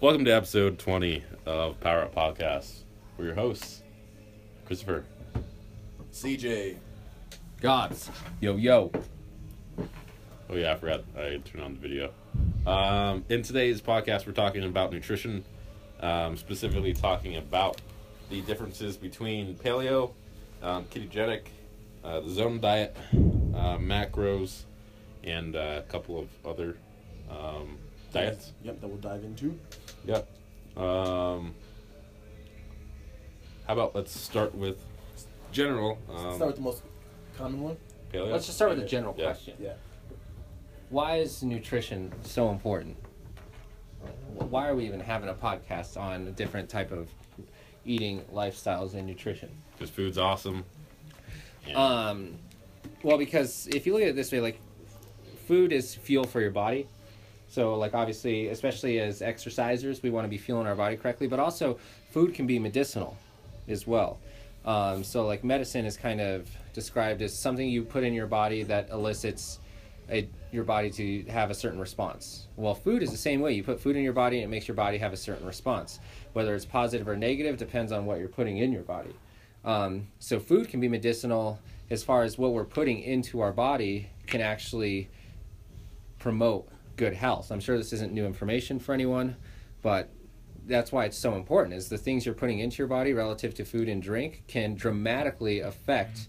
Welcome to episode 20 of Power Up Podcast. We're your hosts, Christopher. CJ. Gods. Yo, yo. Oh, yeah, I forgot I turned on the video. Um, in today's podcast, we're talking about nutrition, um, specifically talking about the differences between paleo, um, ketogenic, uh, the zone diet, uh, macros, and uh, a couple of other um, diets. Yep, that we'll dive into. Yep. Um, how about let's start with general um, Start with the most common one. paleo. Let's just start with a general Yeah. question. Yeah. Why is nutrition so important? Why are we even having a podcast on a different type of eating lifestyles and nutrition? Because food's awesome. And Um, well, because if you look at it this way, like food is fuel for your body. So, like obviously, especially as exercisers, we want to be fueling our body correctly. But also, food can be medicinal, as well. Um, so, like medicine is kind of described as something you put in your body that elicits a, your body to have a certain response. Well, food is the same way. You put food in your body, and it makes your body have a certain response. Whether it's positive or negative depends on what you're putting in your body. Um, so food can be medicinal as far as what we're putting into our body can actually promote good health. I'm sure this isn't new information for anyone, but that's why it's so important is the things you're putting into your body relative to food and drink can dramatically affect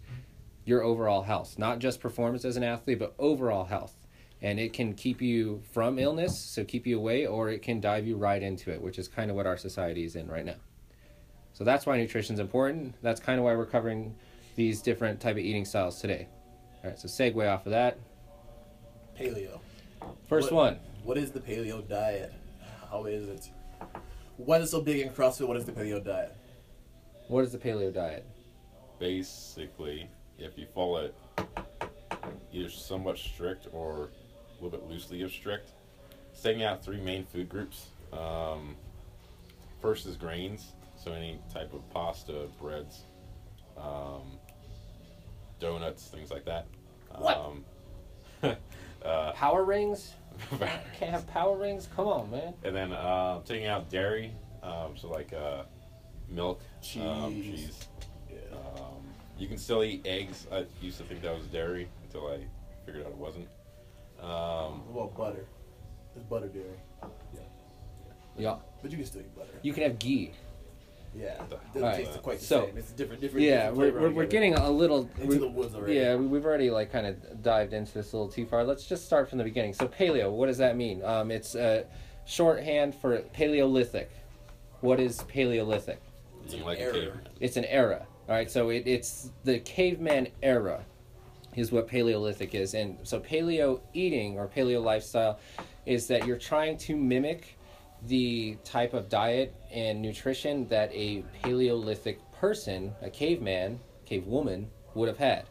your overall health, not just performance as an athlete, but overall health. And it can keep you from illness, so keep you away, or it can dive you right into it, which is kind of what our society is in right now. So that's why nutrition is important. That's kind of why we're covering these different type of eating styles today. All right, so segue off of that. Paleo. First What- one. What is the paleo diet? How is it? Why is it so big in CrossFit? What is the paleo diet? What is the paleo diet? basically, if you follow it either somewhat strict or a little bit loosely of strict, setting out three main food groups. Um, first is grains, so any type of pasta, breads, um, donuts, things like that. What? Um, uh, Power rings? Can't have power rings? Come on, man. and then uh, taking out dairy, um, so like uh, milk, um, Cheese. cheese. Yeah. Um, you can still eat eggs. I used to think that was dairy until I figured out it wasn't. Um, What butter? It's butter dairy. Yeah. Yeah. But you can still eat butter. You can have ghee. Yeah. All It right. tastes quite the So- same. It's different, different. Yeah, different we're, flavor we're, we're altogether. getting a little. into we- the woods already. Yeah, we- we've already like kind of dived into this a little too far. Let's just start from the beginning. So paleo, what does that mean? Um, it's uh, shorthand for Paleolithic. What is Paleolithic? eating an like a error. caveman. It's an era. All right, so it, it's the caveman era, is what Paleolithic is, and so paleo eating or paleo lifestyle is that you're trying to mimic the type of diet and nutrition that a Paleolithic person, a caveman, cave woman, would have had.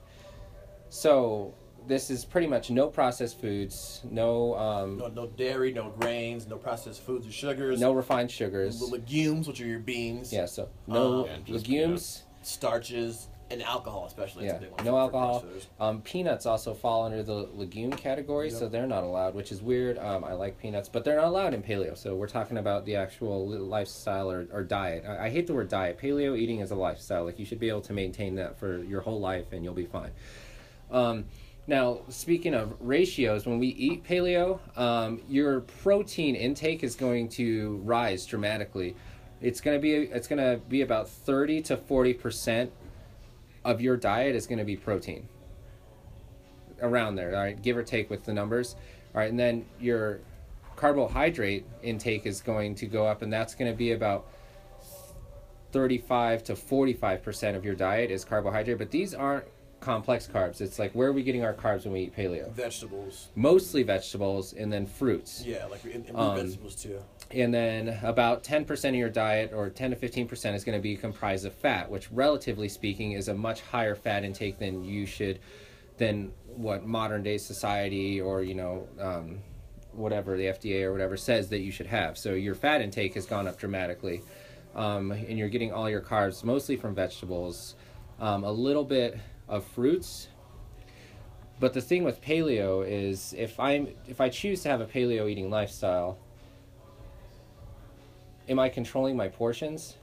So this is pretty much no processed foods, no um, No, no dairy, no grains, no processed foods or sugars. no refined sugars. Legumes, which are your beans. Yeah, so no Um, legumes. Starches and alcohol, especially. Yeah, a big one no for- for alcohol. Um, peanuts also fall under the legume category, so they're not allowed, which is weird. Um, I like peanuts, but they're not allowed in paleo. So we're talking about the actual lifestyle or, or diet. I, I hate the word diet. Paleo eating is a lifestyle. Like you should be able to maintain that for your whole life, and you'll be fine. Um, now, speaking of ratios, when we eat paleo, um, your protein intake is going to rise dramatically. It's gonna be it's gonna be about thirty to forty percent of your diet is going to be protein. Around there all right give or take with the numbers. All right and then your carbohydrate intake is going to go up and that's going to be about 35 to 45 percent of your diet is carbohydrate but these aren't complex carbs. It's like where are we getting our carbs when we eat paleo? Vegetables. mostly vegetables and then fruits. Yeah, like and, and Um, vegetables too. and then about 10% of your diet or 10 to 15% is going to be comprised of fat which relatively speaking is a much higher fat intake than you should than what modern day society or you know um, whatever the fda or whatever says that you should have. So your fat intake has gone up dramatically. Um, and you're getting all your carbs mostly from vegetables. Um, a little bit of fruits but the thing with paleo is if i'm if i choose to have a paleo eating lifestyle am I controlling my portions?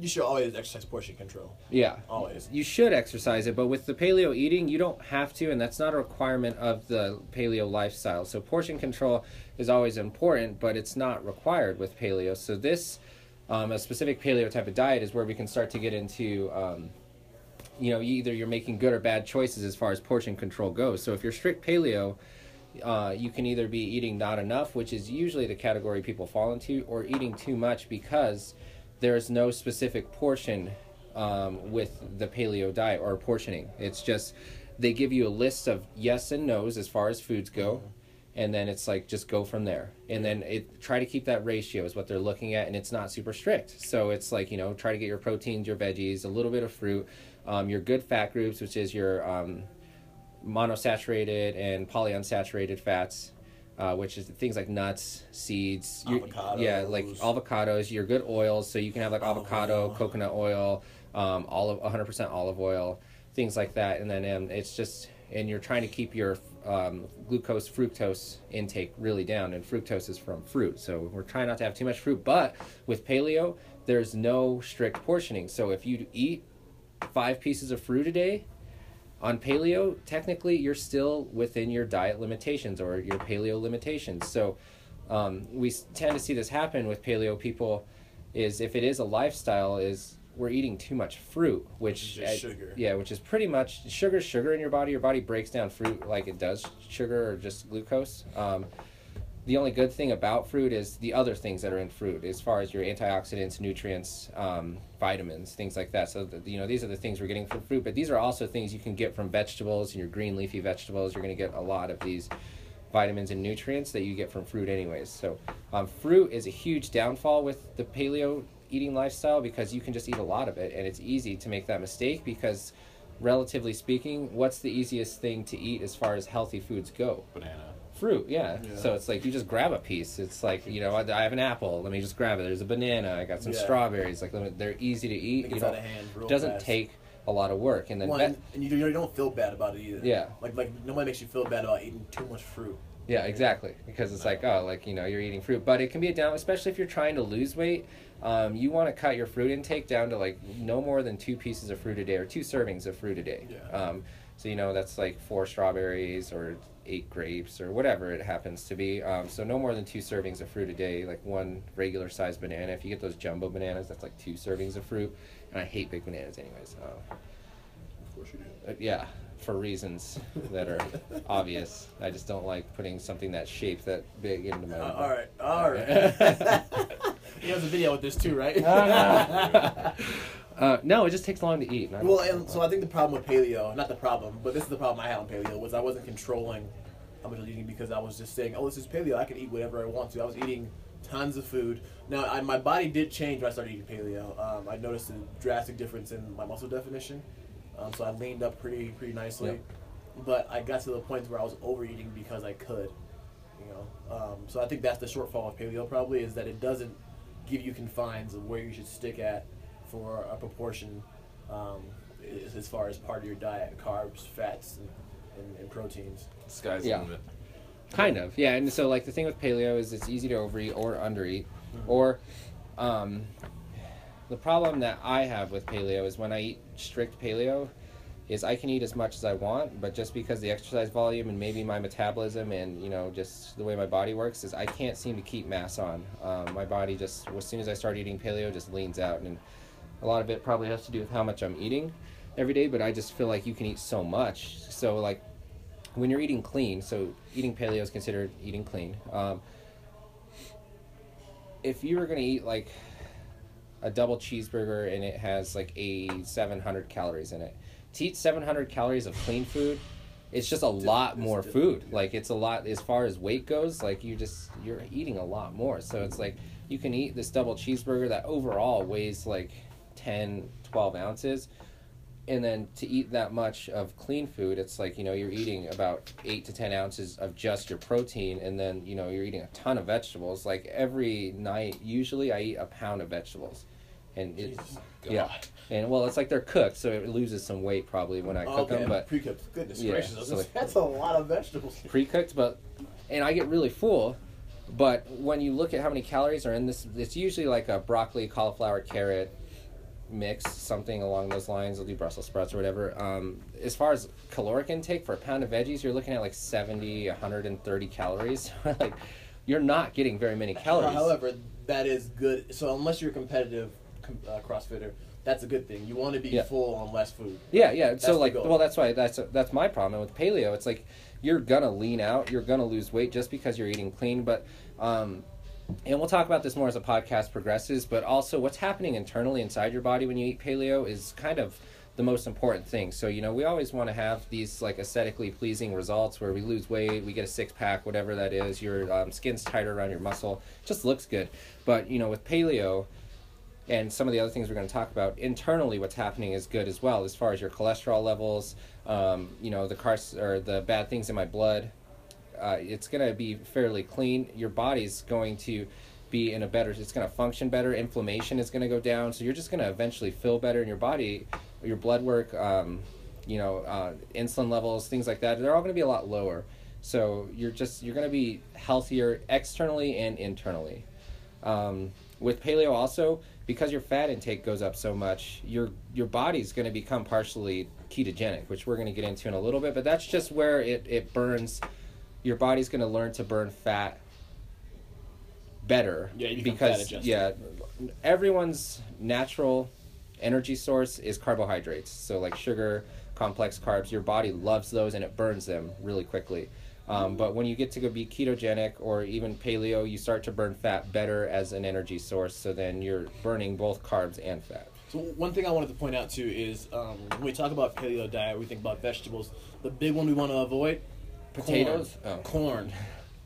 You should always exercise portion control. Yeah. Always. You should exercise it, but with the paleo eating, you don't have to, and that's not a requirement of the paleo lifestyle. So portion control is always important, but it's not required with paleo. So this, um, a specific paleo type of diet, is where we can start to get into, um, you know, either you're making good or bad choices as far as portion control goes. So if you're strict paleo, uh, you can either be eating not enough, which is usually the category people fall into, or eating too much because there's no specific portion um, with the paleo diet or portioning. It's just they give you a list of yes and no's as far as foods go, and then it's like just go from there. And then it try to keep that ratio is what they're looking at, and it's not super strict. So it's like you know try to get your proteins, your veggies, a little bit of fruit, um, your good fat groups, which is your um, monosaturated and polyunsaturated fats, uh, which is things like nuts, seeds, your- yeah, like Avocados. your good oils. So you can have like avocado, coconut oil, um, olive, 100% olive oil, things like that. And then um, it's just, and you're trying to keep your um, glucose, fructose intake really down. And fructose is from fruit. So we're trying not to have too much fruit. But with paleo, there's no strict portioning. So if you eat five pieces of fruit a day, on paleo, technically you're still within your diet limitations or your paleo limitations. So um, we tend to see this happen with paleo people is if it is a lifestyle is we're eating too much fruit, which is yeah, which is pretty much sugar, sugar in your body. Your body breaks down fruit like it does sugar or just glucose. Um, the only good thing about fruit is the other things that are in fruit, as far as your antioxidants, nutrients, um, vitamins, things like that. So, the, you know, these are the things we're getting from fruit, but these are also things you can get from vegetables and your green leafy vegetables. You're going to get a lot of these vitamins and nutrients that you get from fruit, anyways. So, um, fruit is a huge downfall with the paleo eating lifestyle because you can just eat a lot of it, and it's easy to make that mistake because, relatively speaking, what's the easiest thing to eat as far as healthy foods go? Banana. Fruit yeah. Yeah. so it's like you just grab a piece it's like you know I, I have an apple let me just grab it there's a banana i got some Yeah. strawberries like let me- they're easy to eat It you gets out of hand real doesn't fast. take a lot of work and then One, and you, you don't feel bad about it either. Yeah. Like like nobody makes you feel bad about eating too much fruit. yeah exactly because it's like oh like you know you're eating fruit but it can be a down especially if you're trying to lose weight um, you want to cut your fruit intake down to like no more than two pieces of fruit a day or two servings of fruit a day Yeah. um, so you know that's like four strawberries or eight grapes or whatever it happens to be um, so no more than two servings of fruit a day like one regular sized banana if you get those jumbo bananas that's like two servings of fruit and i hate big bananas anyways uh, Of course you do. uh, yeah, for reasons that are obvious. I just don't like putting something that shape that big into my. Uh, all right, all right. he has a video with this too, right? uh, no, it just takes long to eat. and well, and so I think the problem with paleo, not the problem, but this is the problem I had on paleo, was I wasn't controlling how much I was eating because I was just saying, oh, this is paleo, I can eat whatever I want to. I was eating tons of food. Now, I, my body did change when I started eating paleo. Um, I noticed a drastic difference in my muscle definition. Um, so I leaned up pretty pretty nicely. Yep. But I got to the point where I was overeating because I could. You know, um, so I think that's the shortfall of paleo probably is that it doesn't give you confines of where you should stick at for a proportion um, as, as far as part of your diet, carbs, fats, and, and, and proteins. Sky's Yeah. the limit. Kind of, yeah. And so, like, the thing with paleo is it's easy to overeat or undereat. Or, um, the problem that I have with paleo is when I eat strict paleo, is I can eat as much as I want, but just because the exercise volume and maybe my metabolism and you know just the way my body works is I can't seem to keep mass on. Um, my body just as soon as I start eating paleo just leans out, and a lot of it probably has to do with how much I'm eating every day. But I just feel like you can eat so much, so like when you're eating clean, so eating paleo is considered eating clean. Um, if you were going to eat like a double cheeseburger and it has like a 700 calories in it, to eat 700 calories of clean food, it's just a lot more food. Like it's a lot as far as weight goes. Like you just you're eating a lot more. So it's like you can eat this double cheeseburger that overall weighs like 10, 12 ounces. And then to eat that much of clean food it's like you know you're eating about 8 to 10 ounces of just your protein and then you know you're eating a ton of vegetables. Like every night usually i eat a pound of vegetables. And it, Jesus yeah. And well it's like they're cooked so it loses some weight probably when i cook okay, them but pre-cooked. Goodness Yeah, gracious, so like- that's a lot of vegetables. pre-cooked but and i get really full But when you look at how many calories are in this, it's usually like a broccoli, cauliflower, carrot mix, something along those lines. I'll do Brussels sprouts or whatever. Um, as far as caloric intake for a pound of veggies, you're looking at like 70, 130 calories. like, you're not getting very many calories. However, that is good. So unless you're a competitive uh, CrossFitter, that's a good thing. You want to be Yeah. full on less food. Yeah, yeah. That's so like, well, that's why that's that's my problem with paleo. It's like you're gonna lean out, you're gonna lose weight just because you're eating clean. But, um, and we'll talk about this more as the podcast progresses. But also, what's happening internally inside your body when you eat paleo is kind of the most important thing. So you know, we always want to have these like aesthetically pleasing results where we lose weight, we get a six pack, whatever that is. Your um, skin's tighter around your muscle, just looks good. But you know, with paleo and some of the other things we're going to talk about internally what's happening is good as well as far as your cholesterol levels um, you know the cars or the bad things in my blood uh, it's going to be fairly clean. Your body's going to be in a better it's going to function better. Inflammation is going to go down. So you're just going to eventually feel better in your body. Your blood work um, you know uh, insulin levels things like that they're all going to be a lot lower. So you're just you're going to be healthier externally and internally. Um, with paleo also because your fat intake goes up so much your your body's going to become partially ketogenic which we're going to get into in a little bit but that's just where it, it burns your body's going to learn to burn fat better Yeah, you because yeah everyone's natural energy source is carbohydrates. So like sugar complex carbs your body loves those and it burns them really quickly. Um, but when you get to go be ketogenic or even paleo you start to burn fat better as an energy source. So then you're burning both carbs and fat. So one thing I wanted to point out too is um, when we talk about paleo diet, we think about vegetables. The big one we want to avoid: Potatoes? Corn. Oh. Corn.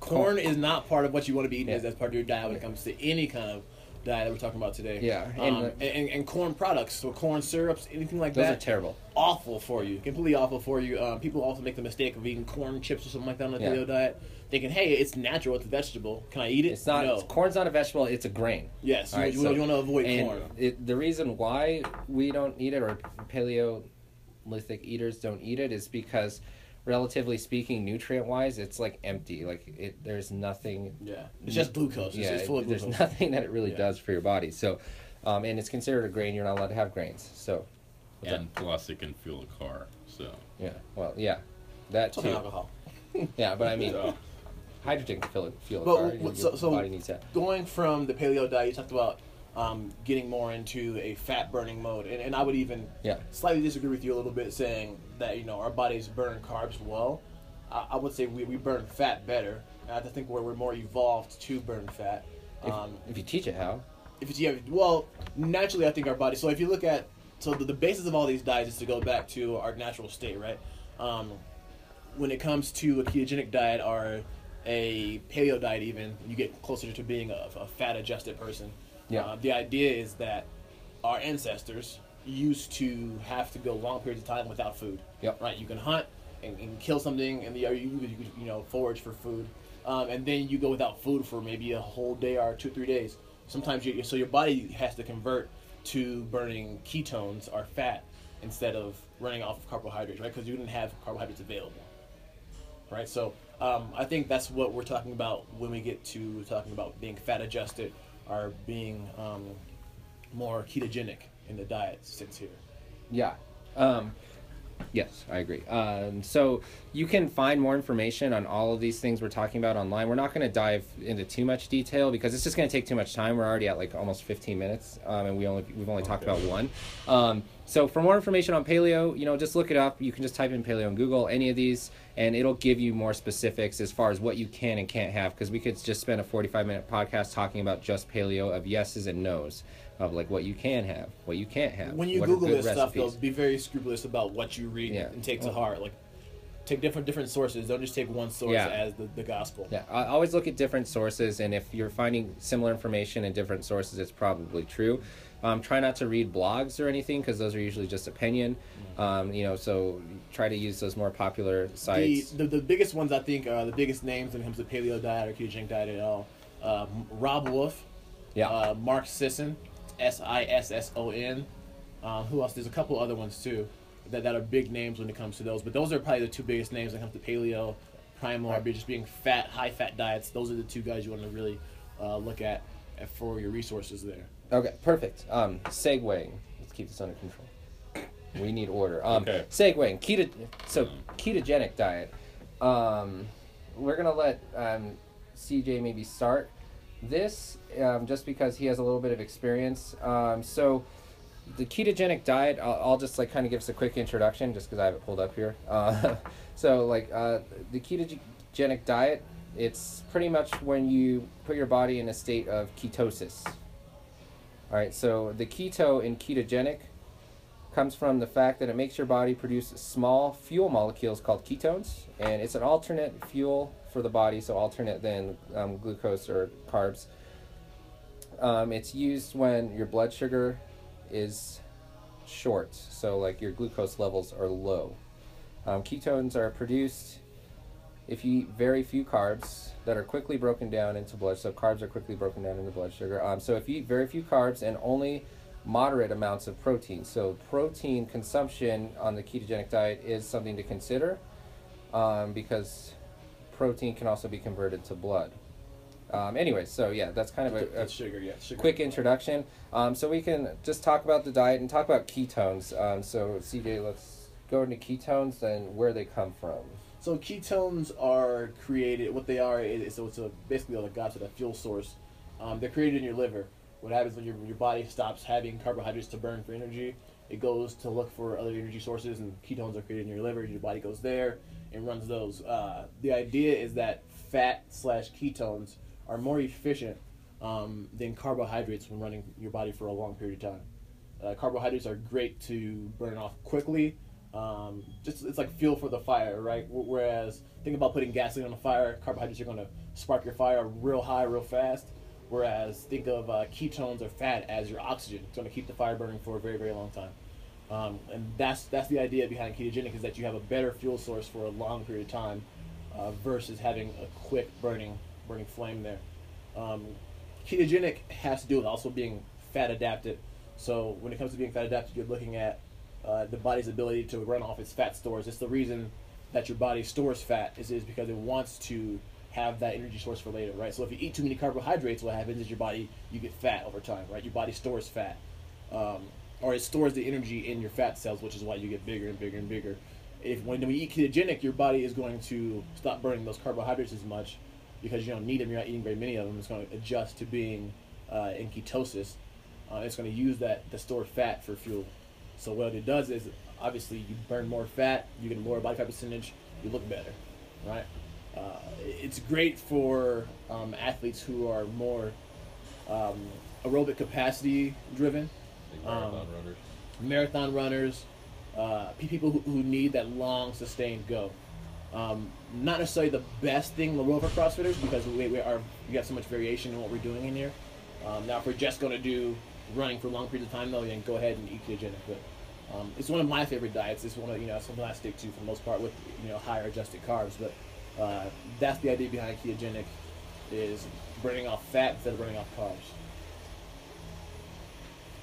Corn is not part of what you want to be eating Yeah. as, as part of your diet when it comes to any kind of diet that we're talking about today. Yeah, Um, and- and, and, and corn products, so corn syrups, anything like those that. Those are terrible awful for you, completely awful for you. Um, people also make the mistake of eating corn chips or something like that on a Yeah. paleo diet, thinking, "Hey, it's natural, it's a vegetable. Can I eat it?" it's not No. corn's not a vegetable it's a grain Yes, you, right, you, so- want to avoid corn. It, the reason why we don't eat it or paleolithic eaters don't eat it is because relatively speaking nutrient wise it's like empty. Like it there's nothing Yeah, it's just glucose. It's, yeah it's full of there's nothing that it really Yeah. does for your body. So um, and it's considered a grain. You're not allowed to have grains. So what's And plus, it can fuel a car. So, yeah. Well yeah. That too. alcohol. yeah but i mean so. hydrogen can fuel it fuel a But car. your so- so- body needs that. Going from the paleo diet, you talked about um, getting more into a fat burning mode, and, and I would even yeah slightly disagree with you a little bit, saying that you know our bodies burn carbs well. I, I would say we, we burn fat better. And I think we're, we're more evolved to burn fat. if, Um, if you teach it how if it's yeah, well, naturally, I think our body. So if you look at so the, the basis of all these diets is to go back to our natural state, right? Um, when it comes to a ketogenic diet or a paleo diet, even you get closer to being a, a fat adjusted person. Yeah. Uh, the idea is that our ancestors used to have to go long periods of time without food. Yep. Right. You can hunt and, and kill something, and the you, you, you know forage for food, um, and then you go without food for maybe a whole day or two three days. Sometimes you so your body has to convert to burning ketones or fat instead of running off of carbohydrates, right? Because you didn't have carbohydrates available, right? So um, I think that's what we're talking about when we get to talking about being fat adjusted or being um, more ketogenic in the diet since here. Yeah. Um, yes, I agree. Um, so you can find more information on all of these things we're talking about online. We're not going to dive into too much detail because it's just going to take too much time. We're already at like almost 15 minutes, um, and we only we've only talked about one. Um, so for more information on paleo, you know, just look it up. You can just type in paleo on Google, any of these, and it'll give you more specifics as far as what you can and can't have. Because we could just spend a 45 minute podcast talking about just paleo of yeses and nos of like what you can have, what you can't have. When you Google this stuff, though, be very scrupulous about what you read Yeah. and take to Well- heart. Like, take different different sources. Don't just take one source Yeah. as the, the gospel. Yeah, I always look at different sources, and if you're finding similar information in different sources, it's probably true. Um, try not to read blogs or anything because those are usually just opinion. Um, you know, so try to use those more popular sites. the the biggest ones I think are the biggest names when it comes to paleo diet or ketogenic diet at all. Um, Robb Wolf, yeah, uh, Mark Sisson, S I S S O N. Um, who else? There's a couple other ones too that, that are big names when it comes to those, but those are probably the two biggest names when it comes to paleo primal or just being fat, high fat diets. Those are the two guys you want to really uh, look at uh, for your resources there. Okay, perfect. Um, segueing. Let's keep this under control. We need order. Um, Okay. Segueing. Keto. So ketogenic diet. Um, we're gonna let um, CJ maybe start this um, just because he has a little bit of experience. Um, so the ketogenic diet. I'll, I'll just like kind of give us a quick introduction just because I have it pulled up here. Uh, so like uh, the ketogenic diet. It's pretty much when you put your body in a state of ketosis. All right, so the keto in ketogenic comes from the fact that it makes your body produce small fuel molecules called ketones, and it's an alternate fuel for the body, so alternate than um, glucose or carbs. Um, it's used when your blood sugar is short, so like your glucose levels are low. Um, ketones are produced if you eat very few carbs that are quickly broken down into blood, so carbs are quickly broken down into blood sugar. Um, so if you eat very few carbs and only moderate amounts of protein, so protein consumption on the ketogenic diet is something to consider um, because protein can also be converted to blood. Um, anyway, so yeah, that's kind of a, a sugar, yeah, sugar. quick introduction. Um, so we can just talk about the diet and talk about ketones. Um, so CJ, let's go into ketones and where they come from. So ketones are created. What they are is so it's a, basically like got to the fuel source. Um, they're created in your liver. What happens when your your body stops having carbohydrates to burn for energy? It goes to look for other energy sources, and ketones are created in your liver. Your body goes there and runs those. Uh, the idea is that fat slash ketones are more efficient um, than carbohydrates when running your body for a long period of time. Uh, carbohydrates are great to burn off quickly. Um, just it's like fuel for the fire, right? Whereas think about putting gasoline on a fire, carbohydrates are going to spark your fire real high, real fast. Whereas think of uh, ketones or fat as your oxygen. It's going to keep the fire burning for a very, very long time. Um, and that's that's the idea behind ketogenic is that you have a better fuel source for a long period of time uh, versus having a quick burning burning flame there. Um, ketogenic has to do with also being fat adapted. So when it comes to being fat adapted, you're looking at uh, the body's ability to run off its fat stores. It's the reason that your body stores fat is, is because it wants to have that energy source for later, right? So if you eat too many carbohydrates, what happens is your body you get fat over time, right? Your body stores fat, um, or it stores the energy in your fat cells, which is why you get bigger and bigger and bigger. If when we eat ketogenic, your body is going to stop burning those carbohydrates as much because you don't need them. You're not eating very many of them. It's going to adjust to being uh, in ketosis. Uh, it's going to use that the stored fat for fuel. So what it does is obviously you burn more fat, you get a lower body fat percentage, you look better, right? Uh, it's great for um, athletes who are more um, aerobic capacity driven, Um, marathon runners. marathon runners, uh, people who, who need that long sustained go. Um, not necessarily the best thing in the world for CrossFitters because we, we are we got so much variation in what we're doing in here. Um, now, if we're just going to do running for long periods of time, though, then go ahead and eat ketogenic. But um, it's one of my favorite diets. It's one of you know something I stick to for the most part with you know higher adjusted carbs. But uh, that's the idea behind ketogenic is burning off fat instead of burning off carbs.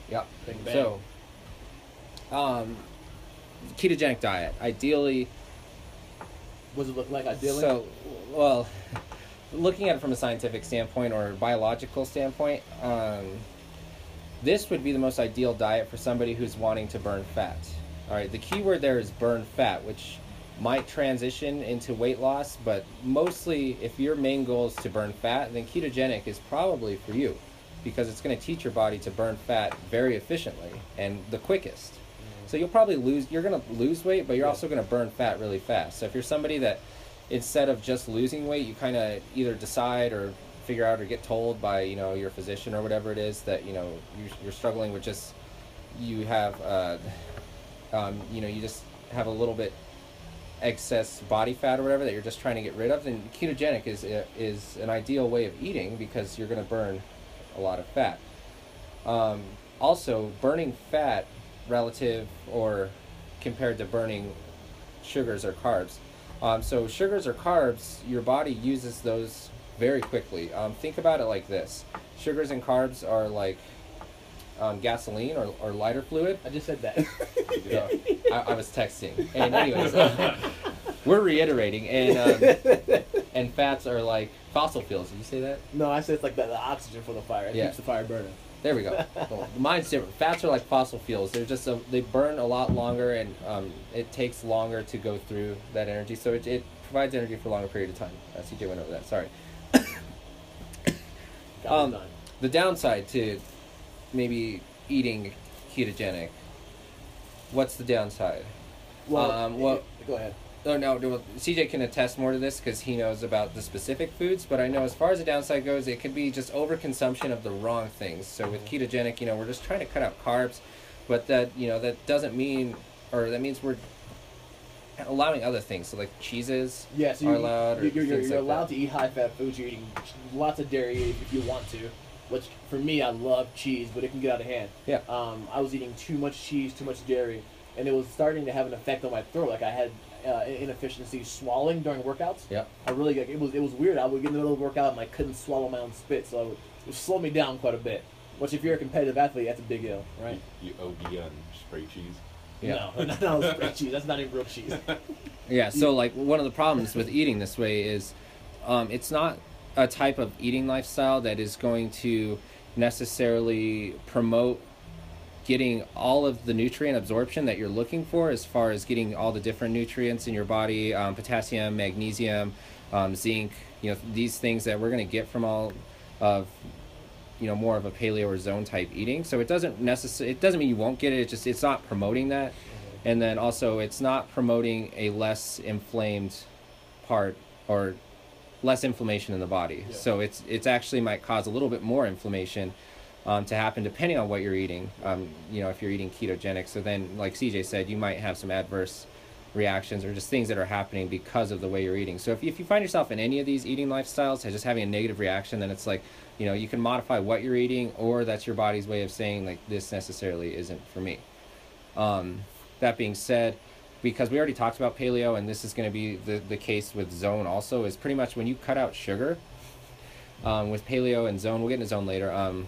Yep. Bang. So, um, ketogenic diet. Ideally, What does it look like ideally? so well, looking at it from a scientific standpoint or biological standpoint, um, this would be the most ideal diet for somebody who's wanting to burn fat. All right. The key word there is burn fat, which might transition into weight loss, but mostly if your main goal is to burn fat, then ketogenic is probably for you because it's going to teach your body to burn fat very efficiently and the quickest. So you'll probably lose you're going to lose weight, but you're Yeah. also going to burn fat really fast. So if you're somebody that instead of just losing weight, you kind of either decide or figure out or get told by, you know, your physician or whatever it is that, you know, you, you're struggling with just you have uh, um, you know, you just have a little bit excess body fat or whatever that you're just trying to get rid of, then ketogenic is is an ideal way of eating because you're going to burn a lot of fat. Um, also, burning fat relative or compared to burning sugars or carbs. Um, so sugars or carbs, your body uses those very quickly. Um, think about it like this: sugars and carbs are like um, gasoline or, or lighter fluid. I just said that. Yeah, I, I was texting. And anyways, we're reiterating, and um, and fats are like fossil fuels. Did you say that? No, I said it's like the, the oxygen for the fire. It Yeah. keeps the fire burning. There we go. Well, Mine's different. Fats are like fossil fuels. They're just a, they burn a lot longer, and um, it takes longer to go through that energy. So it, it provides energy for a longer period of time. Uh, CJ went over that. Sorry. Um. The downside to maybe eating ketogenic. What's the downside? Well, um, well- go ahead. Oh no, no, CJ can attest more to this because he knows about the specific foods. But I know as far as the downside goes, it could be just overconsumption of the wrong things. So with ketogenic, you know, we're just trying to cut out carbs, but that you know that doesn't mean, or that means we're allowing other things. So like cheeses Yeah, so are you, allowed. or you're, you're, you're like allowed that. to eat high fat foods. You're eating lots of dairy if you want to. Which for me, I love cheese, but it can get out of hand. Yeah. Um, I was eating too much cheese, too much dairy, and it was starting to have an effect on my throat. Like I had uh, inefficiency swallowing during workouts. Yeah. I really like it was it was weird. I would get in the middle of a workout and I couldn't swallow my own spit, so it would, it would slow me down quite a bit. Which if you're a competitive athlete, that's a big deal, right? You, you OD on spray cheese. Yeah. No, not on spray cheese. That's not even real cheese. Yeah, so like one of the problems with eating this way is um, it's not a type of eating lifestyle that is going to necessarily promote getting all of the nutrient absorption that you're looking for as far as getting all the different nutrients in your body um, potassium magnesium um, zinc you know these things that we're going to get from all of you know more of a paleo or zone type eating. So it doesn't necessarily it doesn't mean you won't get it it's just it's not promoting that. And then also it's not promoting a less inflamed part or less inflammation in the body. Yeah. so it's it's actually might cause a little bit more inflammation um, to happen depending on what you're eating um, you know if you're eating ketogenic so then like cj said you might have some adverse reactions or just things that are happening because of the way you're eating so if, if you find yourself in any of these eating lifestyles just having a negative reaction then it's like you know you can modify what you're eating or that's your body's way of saying like this necessarily isn't for me um, that being said, because we already talked about paleo, and this is going to be the, the case with zone also, is pretty much when you cut out sugar um, with paleo and zone, we'll get into zone later. Um,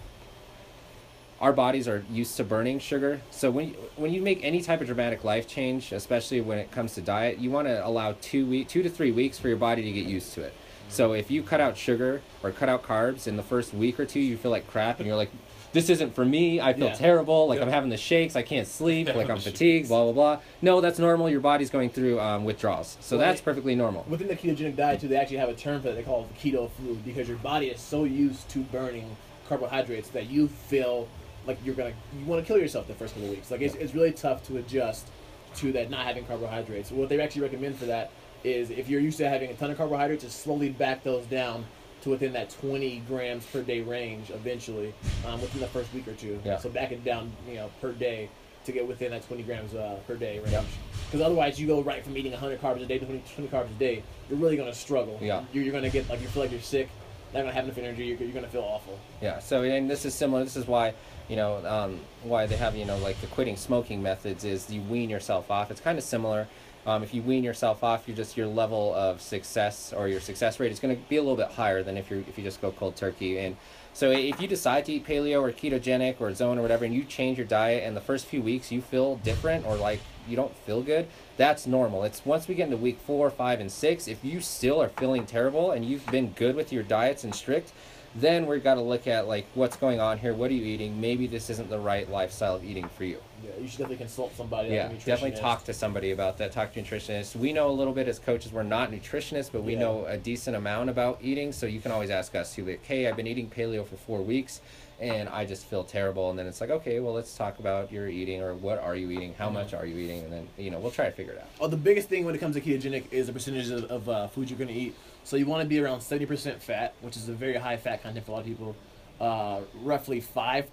our bodies are used to burning sugar, so when you, when you make any type of dramatic life change, especially when it comes to diet, you want to allow two week, two to three weeks for your body to get used to it. So if you cut out sugar or cut out carbs in the first week or two, you feel like crap, and you're like, "This isn't for me. I feel Yeah. terrible. Like Yeah. I'm having the shakes. I can't sleep. Like I'm fatigued. shakes. Blah blah blah." No, that's normal. Your body's going through um, withdrawals, so Well, that's it- perfectly normal. Within the ketogenic diet, too, they actually have a term for that. They call it the keto flu because your body is so used to burning carbohydrates that you feel like you're gonna you want to kill yourself the first couple of weeks. Like it's, it's really tough to adjust to that not having carbohydrates. What they actually recommend for that is if you're used to having a ton of carbohydrates, to slowly back those down to within that 20 grams per day range eventually um, within the first week or two. Yeah. So back it down, you know, per day to get within that 20 grams uh, per day range. Yeah. Because otherwise, you go right from eating 100 carbs a day to 20, 20 carbs a day. You're really going to struggle. Yeah. You're, you're going to get like you feel like you're sick. Not to have enough energy. You're, you're to feel awful. Yeah. So and this is similar. This is why you know um, why they have you know like the quitting smoking methods is you wean yourself off. It's kind of similar. Um, if you wean yourself off, you just your level of success or your success rate is going to be a little bit higher than if you if you just go cold turkey. And so if you decide to eat paleo or ketogenic or zone or whatever, and you change your diet, and the first few weeks you feel different or like you don't feel good, that's normal. It's once we get into week four, five, and six, if you still are feeling terrible and you've been good with your diets and strict, then we've got to look at like what's going on here. What are you eating? Maybe this isn't the right lifestyle of eating for you. Yeah, you should definitely consult somebody. Yeah, like definitely talk to somebody about that. Talk to nutritionists. We know a little bit as coaches. We're not nutritionists, but we Yeah. know a decent amount about eating. So you can always ask us too. Like, hey, I've been eating paleo for four weeks, and I just feel terrible. And then it's like, okay, well, let's talk about your eating or what are you eating? How much are you eating? And then you know we'll try to figure it out. Oh, the biggest thing when it comes to ketogenic is the percentage of, of uh, food you're going to eat. So you want to be around 70% fat, which is a very high fat content for a lot of people. Uh, roughly 5%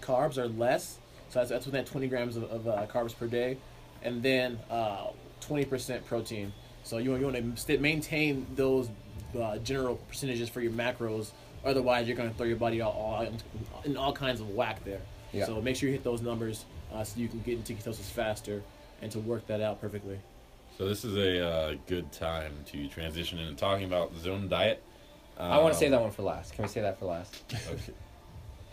carbs or less. So that's, that's within 20 grams of, of uh, carbs per day. And then uh, 20% protein. So you, want- you want to st- maintain those uh, general percentages for your macros. Otherwise, you're going to throw your body all, all in, in all kinds of whack there. Yeah. So make sure you hit those numbers uh, so you can get into ketosis faster and to work that out perfectly. So this is a uh, good time to transition into talking about the zone diet. I want to Um, say that one for last. Can we say that for last, Okay.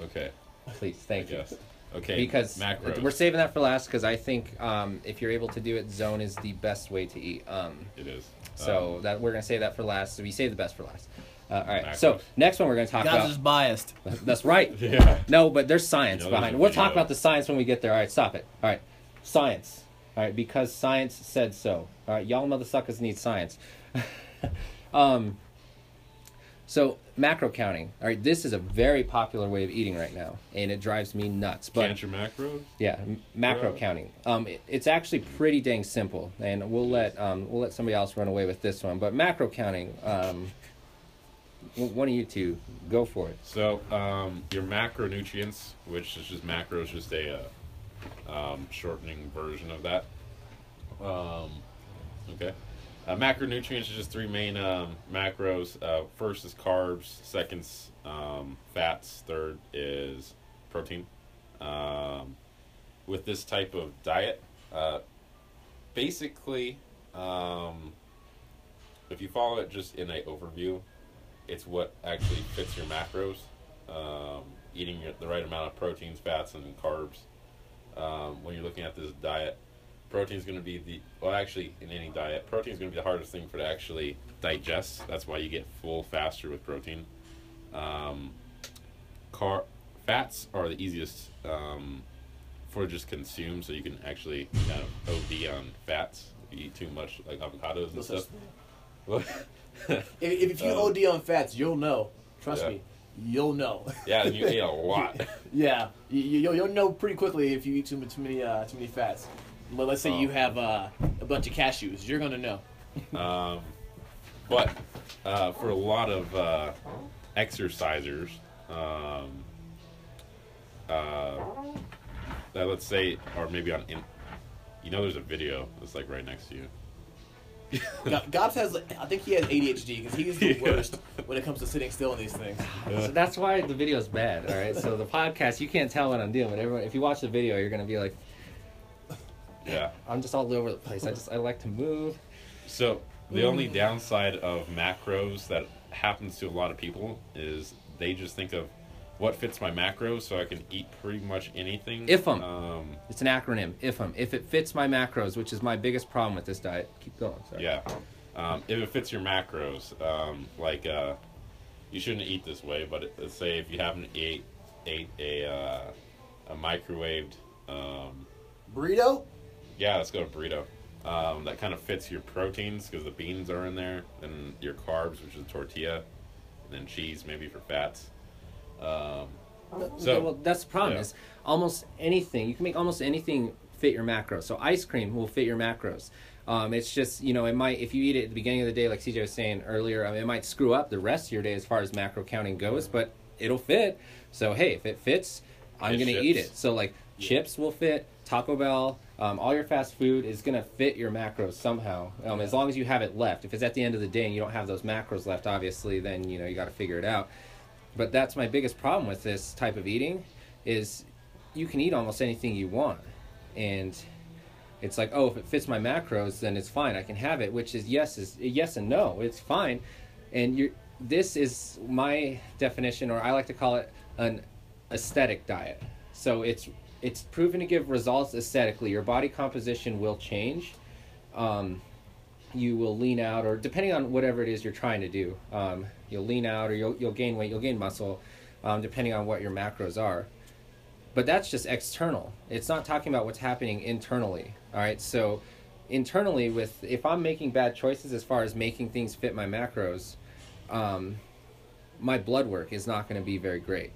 Okay. please? Thank I you. guess. Okay. because macros. we're saving that for last because I think um, if you're able to do it, zone is the best way to eat. Um, It is. so Um, that we're gonna save that for last. So we save the best for last. Uh, all right. So next one we're gonna talk Guys about. is biased. That's right. yeah. No, but there's science You know, there's behind a it. We'll talk video. about the science when we get there. All right, stop it. All right, science. All right, because science said so. All right, y'all motherfuckers need science. um, so macro counting. All right, this is a very popular way of eating right now, and it drives me nuts. But Can't your macros? yeah, m- macro Yeah. counting. Um, it, it's actually pretty dang simple, and we'll let um, we'll let somebody else run away with this one. But macro counting, um, w- one of you two, go for it. So um, your macronutrients, which is just macros, just a uh, um, shortening version of that. Um, okay. Uh, macronutrients is just three main um, macros. Uh, first is carbs. Second's um, fats. Third is protein. Um, with this type of diet, uh, basically, if you follow it just in a overview, it's what actually fits your macros. Um, eating the right amount of proteins, fats, and carbs. Um, when you're looking at this diet, protein is going to be the well, actually, in any diet, protein is going to be the hardest thing for to actually digest. That's why you get full faster with protein. Um, car fats are the easiest um, for just consume, so you can actually kind of OD on fats if you eat too much, like avocados and stuff. If, if you Um, OD on fats, you'll know. Trust yeah. me, you'll know. yeah, and you eat a lot. yeah, you, you, you'll know pretty quickly if you eat too, too many uh, too many fats. But let's say you Oh. have uh, a bunch of cashews, you're gonna know. Um, but uh, for a lot of uh, exercisers, um, uh, that let's say, or maybe on, in, you know, there's a video that's like right next to you. Go- Gobs has, I think he has ADHD because he's the Yeah. worst when it comes to sitting still in these things. So that's why the video is bad. All right. So the podcast, you can't tell what I'm doing, but everyone, if you watch the video, you're gonna be like, Yeah. I'm just all over the place. I just I like to move. So the only mm. downside of macros that happens to a lot of people is they just think of what fits my macros, so I can eat pretty much anything. If 'em. Um, It's an acronym. IFM. If it fits my macros, which is my biggest problem with this diet. Keep going. Sorry. Yeah. Um, if it fits your macros, um, like uh, you shouldn't eat this way, but let's say if you haven't ate ate a uh, a microwaved, um, Burrito? yeah, let's go to burrito. Um, that kind of fits your proteins because the beans are in there, then your carbs, which is tortilla, and then cheese maybe for fats. Um, So- well, that's the problem. yeah. Is almost anything you can make almost anything fit your macros. So ice cream will fit your macros. Um, it's just you know it might if you eat it at the beginning of the day, like CJ was saying earlier, I mean, it might screw up the rest of your day as far as macro counting goes, but it'll fit. So hey, if it fits, I'm Get gonna eat it. So like chips will fit. Taco Bell, um, all your fast food is gonna fit your macros somehow. Um, as long as you have it left. If it's at the end of the day and you don't have those macros left, obviously, then you know you got to figure it out. But that's my biggest problem with this type of eating is you can eat almost anything you want. And it's like, oh, if it fits my macros, then it's fine. I can have it, which is yes is yes and no. It's fine. And you this is my definition or I like to call it an aesthetic diet. So it's it's proven to give results aesthetically. Your body composition will change. Um, you will lean out, or depending on whatever it is you're trying to do, um, you'll lean out, or you'll you'll gain weight, you'll gain muscle, um, depending on what your macros are. But that's just external. It's not talking about what's happening internally. All right, so internally, with if I'm making bad choices as far as making things fit my macros, um, my blood work is not going to be very great.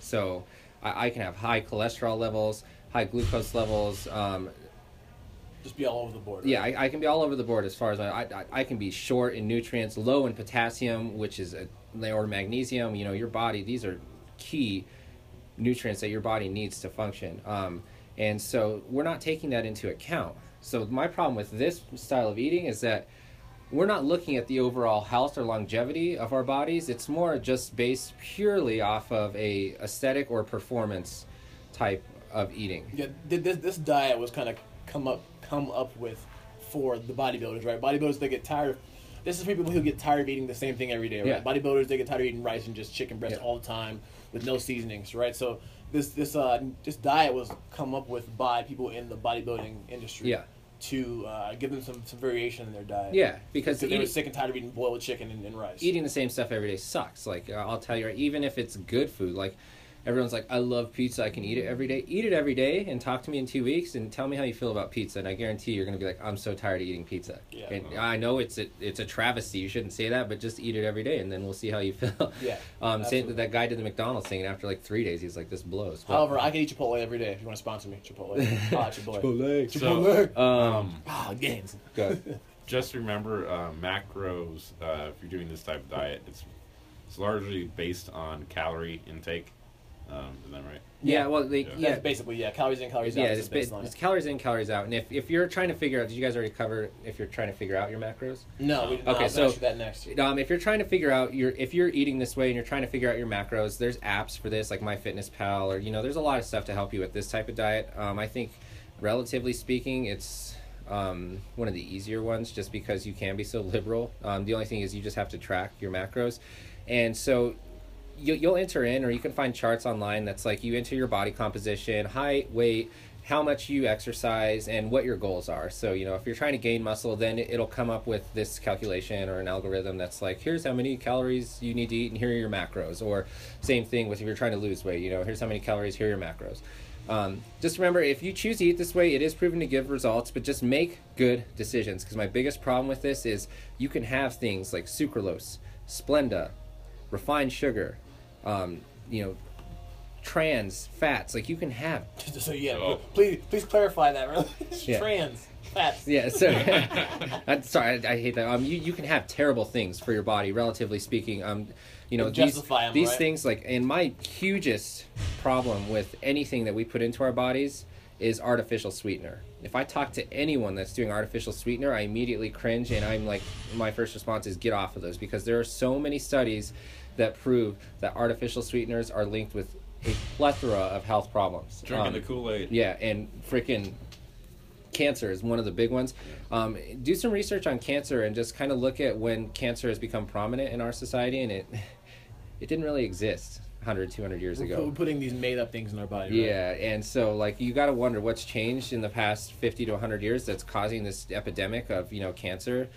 So I, I can have high cholesterol levels, high glucose levels, um, Just be all over the board. yeah, I, I can be all over the board as far as I, I, I can be short in nutrients, low in potassium, which is a, or magnesium. You know, your body; these are key nutrients that your body needs to function. Um, and so we're not taking that into account. So my problem with this style of eating is that we're not looking at the overall health or longevity of our bodies. It's more just based purely off of a aesthetic or performance type of eating. Yeah, this this diet was kind of come up come up with for the bodybuilders, right? Bodybuilders they get tired. This is for people who get tired of eating the same thing every day, right? Yeah. Bodybuilders they get tired of eating rice and just chicken breast Yeah. all the time. with no seasonings, right? So this this uh this diet was come up with by people in the bodybuilding industry. Yeah. To uh, give them some, some variation in their diet. Yeah, because Because they were sick and tired of eating boiled chicken and, and rice. eating the same stuff every day sucks. Like uh, I'll tell you, even if it's good food, like everyone's like, I love pizza, I can eat it every day. Eat it every day, and talk to me in two weeks, and tell me how you feel about pizza, and I guarantee you're gonna be like, I'm so tired of eating pizza. Yeah. And I know it's a, it's a travesty. You shouldn't say that, but just eat it every day, and then we'll see how you feel. Yeah, Um, saying absolutely. that that guy did the McDonald's thing, and after like three days, he's like, this blows. But- However, I can eat Chipotle every day if you want to sponsor me. Chipotle. I like Chipotle. Chipotle. So, Chipotle. um, Ah, gains. Good. just remember uh, macros. Uh, if you're doing this type of diet, it's it's largely based on calorie intake. Um, is that right? Yeah, well, they, Yeah. yeah, That's basically yeah, calories in, calories out. yeah, is it's, ba- it's calories in, calories out. And if, if you're trying to figure out, did you guys already cover if you're trying to figure out your macros? No, we did not. Okay, I so- gonna ask you that next. Um, if you're trying to figure out your if you're eating this way and you're trying to figure out your macros, there's apps for this like MyFitnessPal or you know there's a lot of stuff to help you with this type of diet. Um, I think, relatively speaking, it's um, one of the easier ones just because you can be so liberal. Um, the only thing is you just have to track your macros, and so you, you'll enter in or you can find charts online that's like you enter your body composition, height, weight. How much you exercise and what your goals are. So, you know, if you're trying to gain muscle, then it'll come up with this calculation or an algorithm that's like, here's how many calories you need to eat, and here are your macros. Or, same thing with if you're trying to lose weight, you know, here's how many calories, here are your macros. Um, just remember, if you choose to eat this way, it is proven to give results, but just make good decisions. Because my biggest problem with this is you can have things like sucralose, Splenda, refined sugar, um, you know, trans fats. Like you can have Just so yeah, Oh. please please clarify that. Really, Yeah. trans fats. Yeah, so I'm sorry, I, I hate that. Um, you, you can have terrible things for your body, relatively speaking. Um, you know, these justify 'em, these right? things like, and my hugest problem with anything that we put into our bodies is artificial sweetener. If I talk to anyone that's doing artificial sweetener, I immediately cringe, and I'm like, my first response is get off of those because there are so many studies that prove that artificial sweeteners are linked with a plethora of health problems. Drinking Um, the Kool Aid. yeah, and freaking cancer is one of the big ones. Um, do some research on cancer and just kind of look at when cancer has become prominent in our society, and it it didn't really exist 100, 200 years We're ago. pu- putting these made up things in our body. Right? Yeah, and so like you got to wonder what's changed in the past 50 to 100 years that's causing this epidemic of, you know, cancer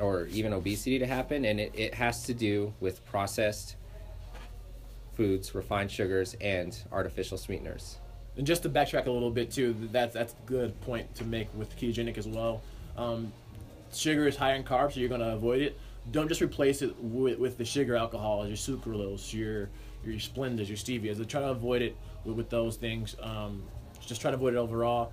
or even obesity to happen and it, it has to do with processed foods, refined sugars and artificial sweeteners. And just to backtrack a little bit too, that's that's a good point to make with ketogenic as well. Um, sugar is high in carbs, so you're going to avoid it. Don't just replace it with, with the sugar alcohol, your sucralose, your your Splendas, your stevias. Try to avoid it with, with those things. Um, just try to avoid it overall.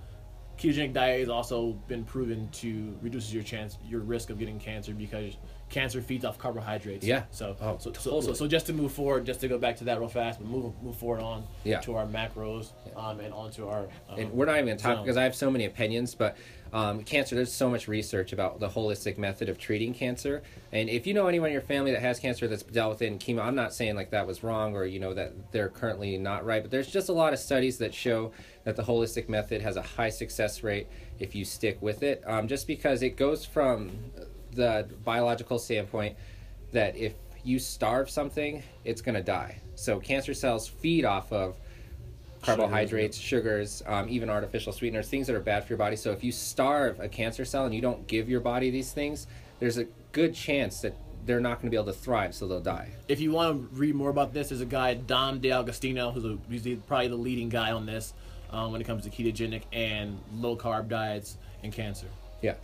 Ketogenic diet has also been proven to reduces your chance, your risk of getting cancer because cancer feeds off carbohydrates. Yeah. So, Oh, so, so, so, so just to move forward, just to go back to that real fast, but move move forward on Yeah. to our macros um, and onto our. Um, and we're not even to talk because I have so many opinions, but um, cancer, there's so much research about the holistic method of treating cancer. And if you know anyone in your family that has cancer that's dealt with it in chemo, I'm not saying like that was wrong or, you know, that they're currently not right, but there's just a lot of studies that show that the holistic method has a high success rate if you stick with it. Um, just because it goes from the biological standpoint that if you starve something, it's going to die. So cancer cells feed off of carbohydrates, sugars, um, even artificial sweeteners, things that are bad for your body. So if you starve a cancer cell and you don't give your body these things, there's a good chance that they're not going to be able to thrive, so they'll die. if you want to read more about this, there's a guy Dom D'Agostino who's a, he's the, probably the leading guy on this um, when it comes to ketogenic and low carb diets and cancer. Yeah.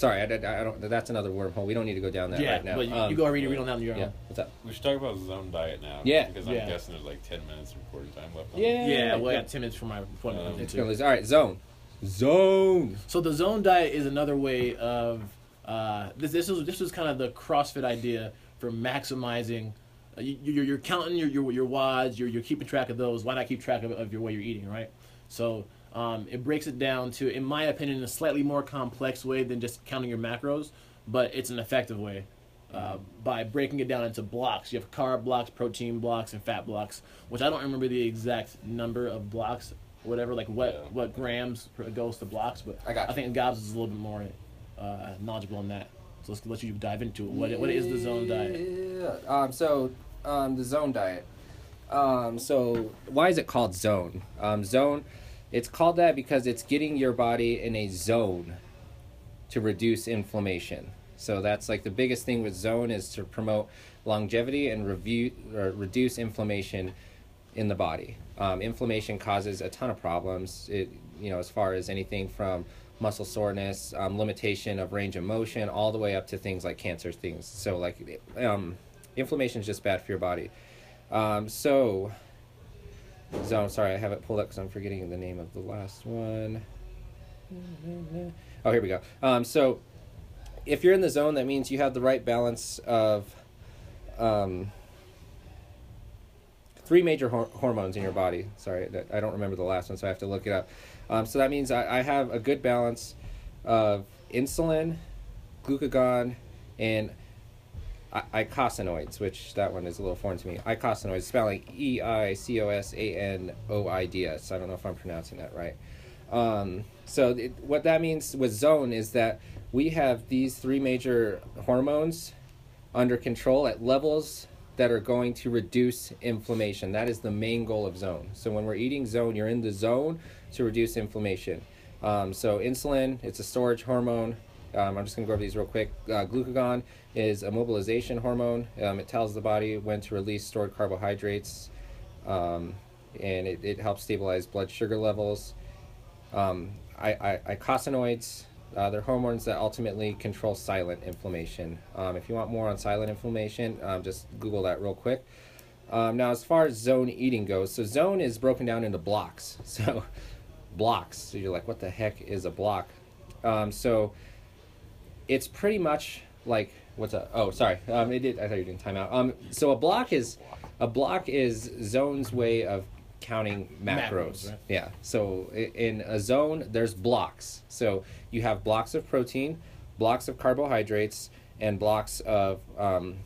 Sorry, I, I, I don't. That's another wormhole. We don't need to go down that yeah, right now. but you, Um, you go read it, read on down your Yeah. own. What's up? We should talk about zone diet now. Yeah. Because I'm Yeah. guessing there's like 10 minutes of recording time left. on Yeah. it. Yeah, well, I got ten minutes for my appointment. Um, It's gonna lose. All right, zone. Zone. So the zone diet is another way of uh, this. This was this was kind of the CrossFit idea for maximizing. Uh, you, you're, you're counting your, your your WODs. You're you're keeping track of those. Why not keep track of, of your what you're eating, right? So um, it breaks it down to, in my opinion, a slightly more complex way than just counting your macros, but it's an effective way. Uh, by breaking it down into blocks, you have carb blocks, protein blocks, and fat blocks. Which I don't remember the exact number of blocks, whatever, like what Yeah. what grams goes to blocks. But I got. I think Gobs is a little bit more uh, knowledgeable on that. So let's let you dive into it. What what is the zone diet? Yeah. Um, so um, the zone diet. Um, so why is it called zone? Um, zone, it's called that because it's getting your body in a zone to reduce inflammation. So that's like the biggest thing with zone is to promote longevity and review reduce inflammation in the body. Um, inflammation causes a ton of problems. It you know as far as anything from muscle soreness, um, limitation of range of motion, all the way up to things like cancer things. So like um, inflammation is just bad for your body. Um, so zone. Sorry, I have it pulled up because I'm forgetting the name of the last one. Oh, here we go. Um, so if you're in the zone, that means you have the right balance of um, three major hor- hormones in your body. Sorry, I don't remember the last one, so I have to look it up. Um, so that means I, I have a good balance of insulin, glucagon, and I- eicosanoids, which that one is a little foreign to me. Eicosanoids, spelling E I C O S A N O I D S. I don't know if I'm pronouncing that right. Um, so it, what that means with zone is that we have these three major hormones under control at levels that are going to reduce inflammation. That is the main goal of zone. So when we're eating zone, you're in the zone to reduce inflammation. Um, so insulin, it's a storage hormone. Um, I'm just going to go over these real quick. Uh, glucagon is a mobilization hormone. Um, it tells the body when to release stored carbohydrates, um, and it, it helps stabilize blood sugar levels. Um, I, I, eicosanoids, uh, they're hormones that ultimately control silent inflammation. Um, if you want more on silent inflammation, um, just Google that real quick. Um, now, as far as zone eating goes, so zone is broken down into blocks. So, blocks. So you're like, what the heck is a block? So, it's pretty much like what's a oh sorry um, it did I thought you were doing timeout. Um, so a block is a block is zone's way of counting macros. Macros, right. Yeah. So in a zone, there's blocks. So you have blocks of protein, blocks of carbohydrates, and blocks of um,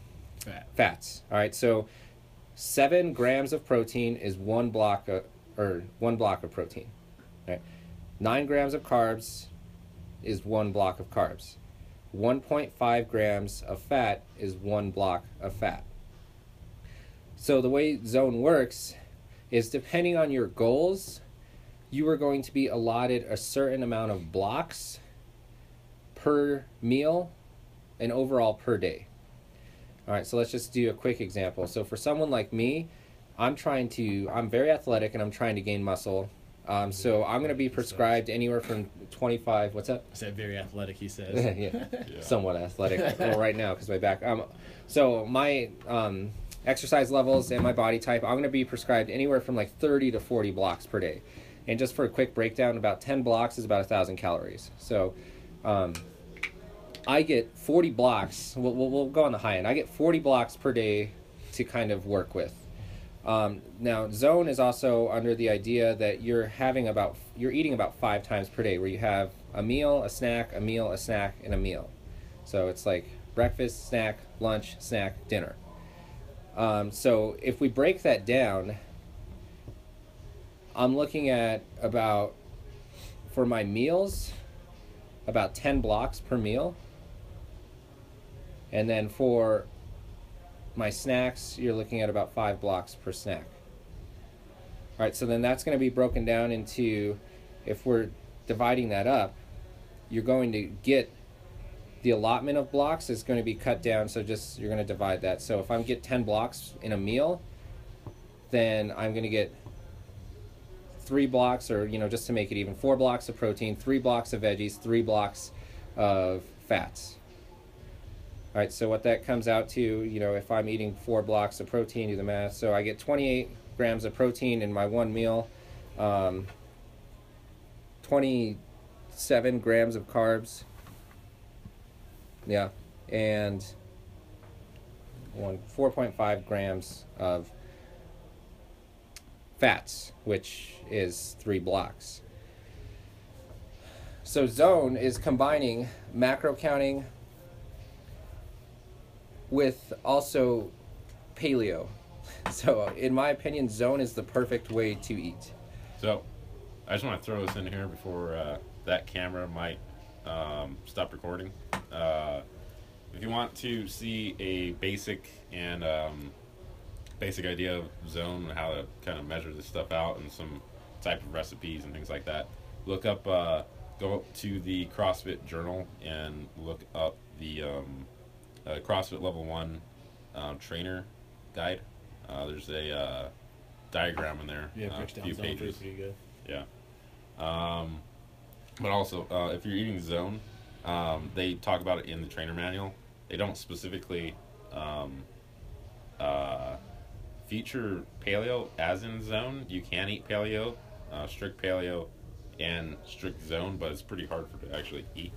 Fat. fats. All right. So seven grams of protein is one block of, or one block of protein. Right. Nine grams of carbs is one block of carbs. 1.5 grams of fat is one block of fat. So the way zone works is depending on your goals, you are going to be allotted a certain amount of blocks per meal and overall per day. All right, so let's just do a quick example. So for someone like me, I'm trying to, I'm very athletic and I'm trying to gain muscle. Um, so I'm going to be prescribed anywhere from 25, what's up? I said very athletic. He says. yeah Yeah. somewhat athletic well, right now because my back. Um, so my um, exercise levels and my body type, I'm going to be prescribed anywhere from like 30 to 40 blocks per day. And just for a quick breakdown, about 10 blocks is about a thousand calories. So um, I get 40 blocks. We'll, we'll, we'll go on the high end. I get 40 blocks per day to kind of work with. Um, now, zone is also under the idea that you're having about you're eating about five times per day, where you have a meal, a snack, a meal, a snack, and a meal. So it's like breakfast, snack, lunch, snack, dinner. Um, so if we break that down, I'm looking at about for my meals about 10 blocks per meal. And then for my snacks, you're looking at about five blocks per snack. All right, so then that's going to be broken down into, if we're dividing that up, you're going to get the allotment of blocks is going to be cut down. So just you're going to divide that. So if I get 10 blocks in a meal, then I'm going to get three blocks, or you know, just to make it even, four blocks of protein, three blocks of veggies, three blocks of fats. All right, so what that comes out to, you know, if I'm eating four blocks of protein, do the math. So I get 28 grams of protein in my one meal, um, 27 grams of carbs. Yeah, and one 4.5 grams of fats, which is three blocks. So zone is combining macro counting with also paleo. So in my opinion, zone is the perfect way to eat. So, I just want to throw this in here before uh, that camera might um, stop recording. Uh, if you want to see a basic and um, basic idea of zone and how to kind of measure this stuff out and some type of recipes and things like that, look up, uh, go up to the CrossFit Journal and look up the um, uh, CrossFit Level One um, Trainer Guide. Uh, there's a uh, diagram in there, Yeah, uh, a few pages. pretty good. Yeah. Um, but also, uh, if you're eating zone, um, they talk about it in the trainer manual. They don't specifically um, uh, feature paleo as in zone. You can eat paleo, uh, strict paleo, and strict zone, but it's pretty hard for to actually eat,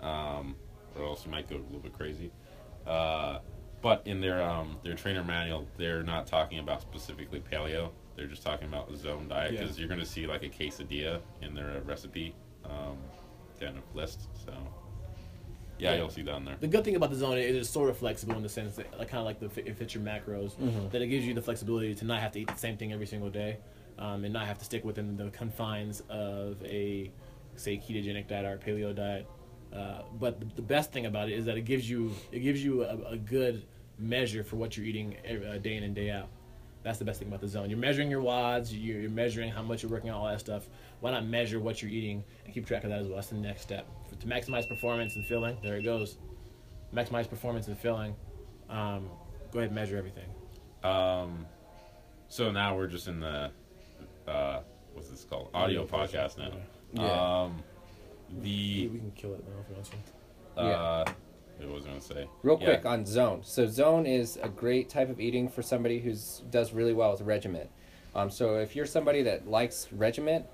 um, or else you might go a little bit crazy. Uh, but in their um, their trainer manual, they're not talking about specifically paleo. They're just talking about the zone diet Yeah. because you're going to see like a quesadilla in their recipe um, kind of list. So yeah, Yeah. you'll see down there. The good thing about the zone is it's sort of flexible in the sense that, like, kind of like the it fits your macros. That it gives you the flexibility to not have to eat the same thing every single day, um, and not have to stick within the confines of a, say, ketogenic diet or a paleo diet. Uh, but the, best thing about it is that it gives you it gives you a, a good measure for what you're eating every, uh, day in and day out. That's the best thing about the zone. You're measuring your WODs. You're, you're measuring how much you're working on all that stuff. Why not measure what you're eating and keep track of that as well? That's the next step to maximize performance and filling. There it goes. Maximize performance and filling. Um, go ahead and measure everything. Um, so now we're just in the uh, what's this called? Audio, Audio podcast now. yeah. Um, the we can kill it now if you want to. uh, what was I gonna say? Real Yeah. quick on zone. So zone is a great type of eating for somebody who's does really well with regiment. Um, so if you're somebody that likes regiment,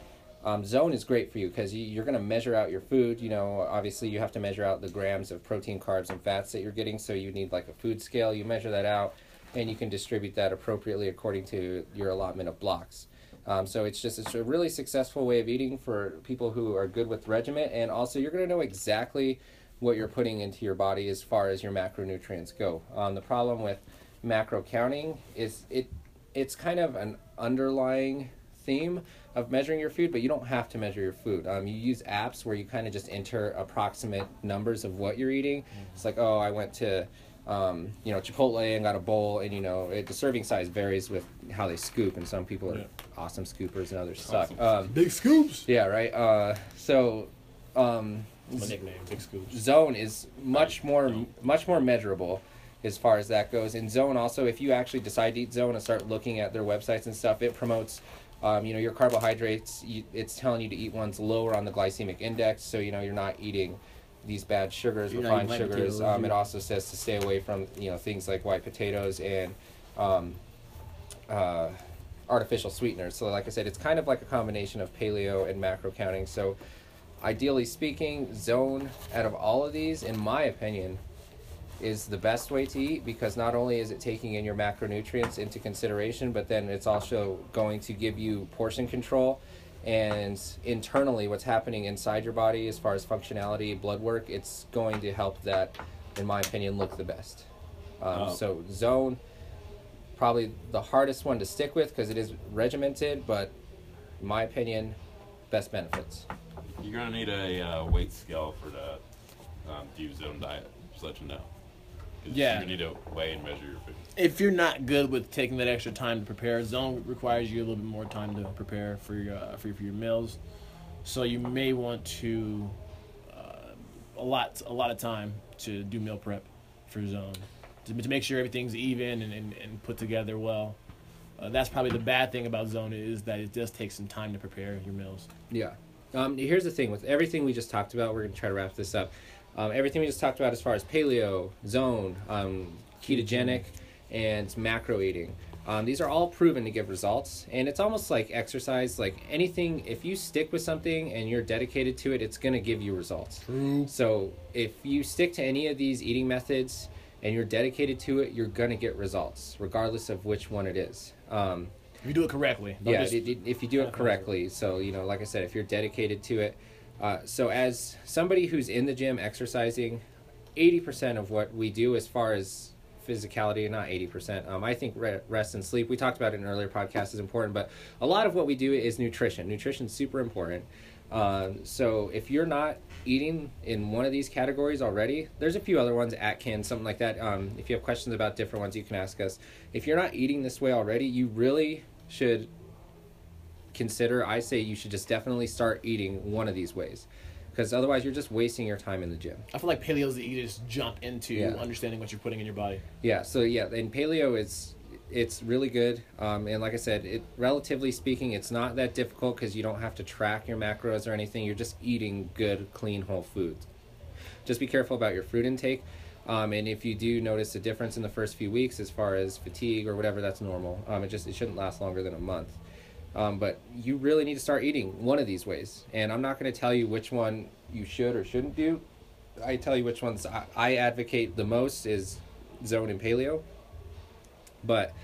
um, zone is great for you because you, you're going to measure out your food. You know, obviously you have to measure out the grams of protein, carbs, and fats that you're getting. So you need like a food scale. You measure that out, and you can distribute that appropriately according to your allotment of blocks. Um, so it's just it's a really successful way of eating for people who are good with regiment, and also you're going to know exactly what you're putting into your body as far as your macronutrients go. Um, the problem with macro counting is it it's kind of an underlying theme of measuring your food, but you don't have to measure your food. Um, you use apps where you kind of just enter approximate numbers of what you're eating. It's like, oh, I went to, um, you know, Chipotle and got a bowl, and you know, it, the serving size varies with how they scoop, and some people are Yeah. awesome scoopers and others suck. Awesome. Um, Big scoops. yeah, right. Uh, so, um, My nickname, Big Scoops. zone is much more much more measurable as far as that goes And zone also if you actually decide to eat zone and start looking at their websites and stuff it promotes um, you know your carbohydrates you, it's telling you to eat ones lower on the glycemic index so you know you're not eating these bad sugars refined sugars potatoes, um, it also says to stay away from you know things like white potatoes and um, uh, artificial sweeteners. So like i said it's kind of like a combination of paleo and macro counting. So ideally speaking, zone out of all of these, in my opinion, is the best way to eat because not only is it taking in your macronutrients into consideration, but then it's also going to give you portion control and internally what's happening inside your body as far as functionality, blood work, it's going to help that, in my opinion, look the best. Um, Oh. So zone, probably the hardest one to stick with because it is regimented, but in my opinion, best benefits. You're gonna need a uh, weight scale for the um, Deep Zone diet. Just let you know. 'Cause Yeah. You're need to weigh and measure your food. If you're not good with taking that extra time to prepare, zone requires you a little bit more time to prepare for your uh, for, your- for your meals. So you may want to uh, a lot a lot of time to do meal prep for zone to, to make sure everything's even and, and, and put together well. Uh, that's probably the bad thing about zone is that it does take some time to prepare your meals. Yeah. Um, here's the thing with everything we just talked about, we're going to try to wrap this up. Um, everything we just talked about as far as paleo, zone, um, ketogenic, and macro eating. Um, these are all proven to give results, and it's almost like exercise. Like anything, if you stick with something and you're dedicated to it, it's going to give you results. True. So if you stick to any of these eating methods and you're dedicated to it, you're going to get results, regardless of which one it is. Um, If you do it correctly. don't yeah, just- if you do it correctly. So you know, like I said, if you're dedicated to it. Uh, so as somebody who's in the gym exercising, eighty percent of what we do as far as physicality, not eighty percent. Um, I think re- rest and sleep. We talked about it in an earlier podcast is important, but a lot of what we do is nutrition. Nutrition's super important. Um, so if you're not eating in one of these categories already, there's a few other ones, Atkins, something like that. Um, if you have questions about different ones, you can ask us. If you're not eating this way already, you really should consider. I say you should just definitely start eating one of these ways, because otherwise you're just wasting your time in the gym. I feel like paleo is the easiest jump into Yeah. understanding what you're putting in your body. Yeah. So yeah, and paleo is it's really good. Um, and like I said, it relatively speaking, it's not that difficult because you don't have to track your macros or anything. You're just eating good, clean, whole foods. Just be careful about your fruit intake. Um, and if you do notice a difference in the first few weeks as far as fatigue or whatever, that's normal. Um, it just it shouldn't last longer than a month. Um, but you really need to start eating one of these ways. And I'm not going to tell you which one you should or shouldn't do. I tell you which ones I, I advocate the most is zone and paleo. But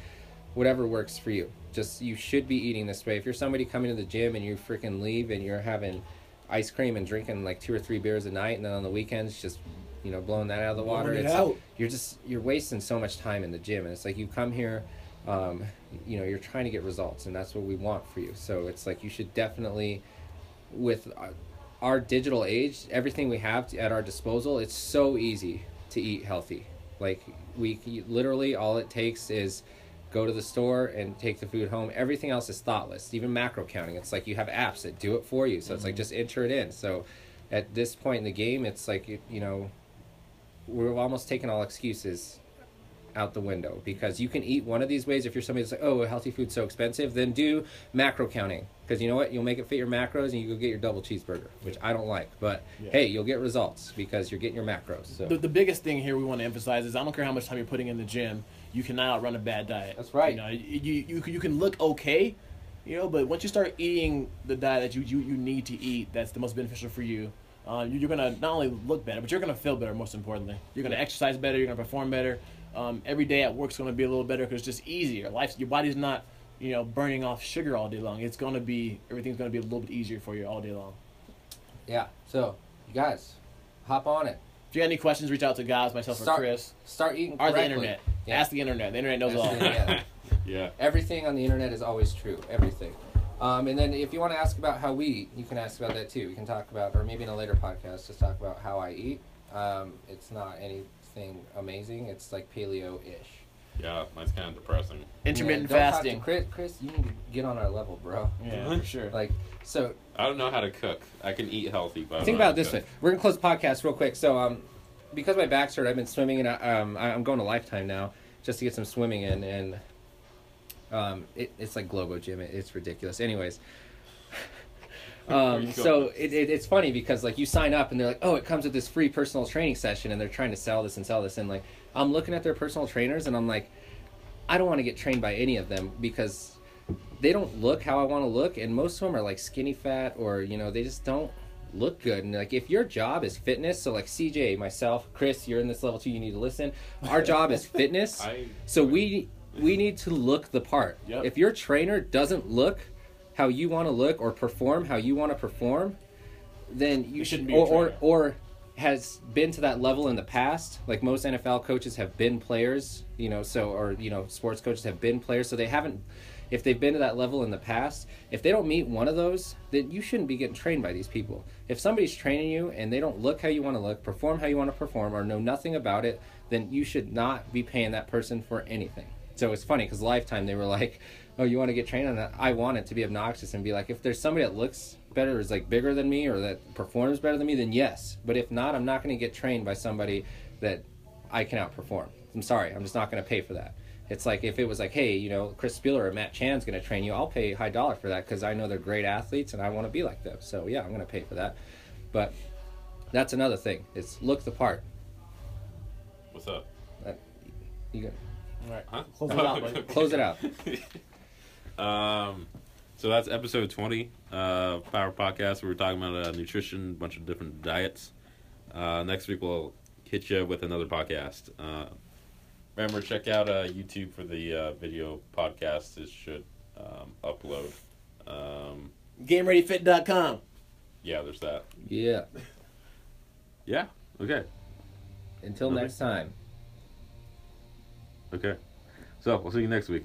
whatever works for you. Just you should be eating this way. If you're somebody coming to the gym and you freaking leave and you're having ice cream and drinking like two or three beers a night, and then on the weekends just you know blowing that out of the water, it it's, out. you're just you're wasting so much time in the gym. And it's like you come here, um, you know, you're trying to get results, and that's what we want for you. So it's like you should definitely, with our, digital age, everything we have at our disposal, it's so easy to eat healthy. Like we literally all it takes is go to the store and take the food home. Everything else is thoughtless. Even macro counting, it's like you have apps that do it for you. So it's like mm-hmm. just enter it in. So at this point in the game, it's like you you know we're almost taking all excuses out the window because you can eat one of these ways if you're somebody that's like oh healthy food's so expensive then do macro counting because you know what you'll make it fit your macros and you go get your double cheeseburger which i don't like but Yeah. hey you'll get results because you're getting your macros so The, the biggest thing here we want to emphasize is I don't care how much time you're putting in the gym, you cannot outrun a bad diet. That's right. You know, you, you, you can look okay, you know, but once you start eating the diet that you, you, you need to eat, that's the most beneficial for you. Um, you- you're gonna not only look better, but you're gonna feel better. Most importantly, you're gonna exercise better. You're gonna perform better. Um, every day at work's gonna be a little better because it's just easier. Life, your body's not, you know, burning off sugar all day long. It's gonna be everything's gonna be a little bit easier for you all day long. yeah so you guys hop on it If you got any questions, reach out to guys, myself, Start- or Chris, start eating or the internet. Yeah. Ask the internet. The internet knows Ask all. the internet. Yeah. everything on the internet is always true everything um, and then if you want to ask about how we eat you can ask about that too we can talk about or maybe in a later podcast just talk about how i eat um, it's not anything amazing it's like paleo-ish Yeah, mine's kind of depressing. Intermittent Yeah, don't to fasting. chris, chris you need to get on our level bro Yeah, for sure. like so I don't know how to cook. I can eat healthy, but think about to it this way we're gonna close the podcast real quick so um, because my back's hurt i've been swimming and I, um, I- i'm going to lifetime now just to get some swimming in and um, it, it's like globo gym it, it's ridiculous anyways Where you um, so it, it, it's funny because like you sign up and they're like oh it comes with this free personal training session and they're trying to sell this and sell this and like i'm looking at their personal trainers and i'm like i don't want to get trained by any of them because they don't look how i want to look and most of them are like skinny fat or you know they just don't look good and like if your job is fitness so like cj myself chris you're in this level too you need to listen our job is fitness I so we we need to look the part. Yep. If your trainer doesn't look how you want to look or perform how you want to perform, then you It should or, or or has been to that level in the past. Like most NFL coaches have been players, you know, so or you know, sports coaches have been players, so they haven't if they've been to that level in the past, if they don't meet one of those, then you shouldn't be getting trained by these people. If somebody's training you and they don't look how you want to look, perform how you want to perform, or know nothing about it, then you should not be paying that person for anything. So it's funny because Lifetime they were like, "Oh, you want to get trained on that?" I want it to be obnoxious and be like, if there's somebody that looks better, or is like bigger than me, or that performs better than me, then yes. But if not, I'm not going to get trained by somebody that I can outperform. I'm sorry, I'm just not going to pay for that. It's like if it was like, hey, you know, Chris Spealler or Matt Chan's going to train you, I'll pay high dollar for that because I know they're great athletes and I want to be like them. So yeah, I'm going to pay for that. But that's another thing. It's look the part. What's up? Uh, you got, All right. Huh? Close it out, buddy. close it out. Um, so that's episode 20 uh, Power Podcast. We were talking about uh, nutrition, a bunch of different diets. Uh, next week we'll hit you with another podcast. Uh, remember, check out uh, YouTube for the uh, video podcast. It should um, upload. Um, GameReadyFit.com. yeah, there's that. Yeah. Yeah. Okay. Until Okay. next time. Okay. So we'll see you next week.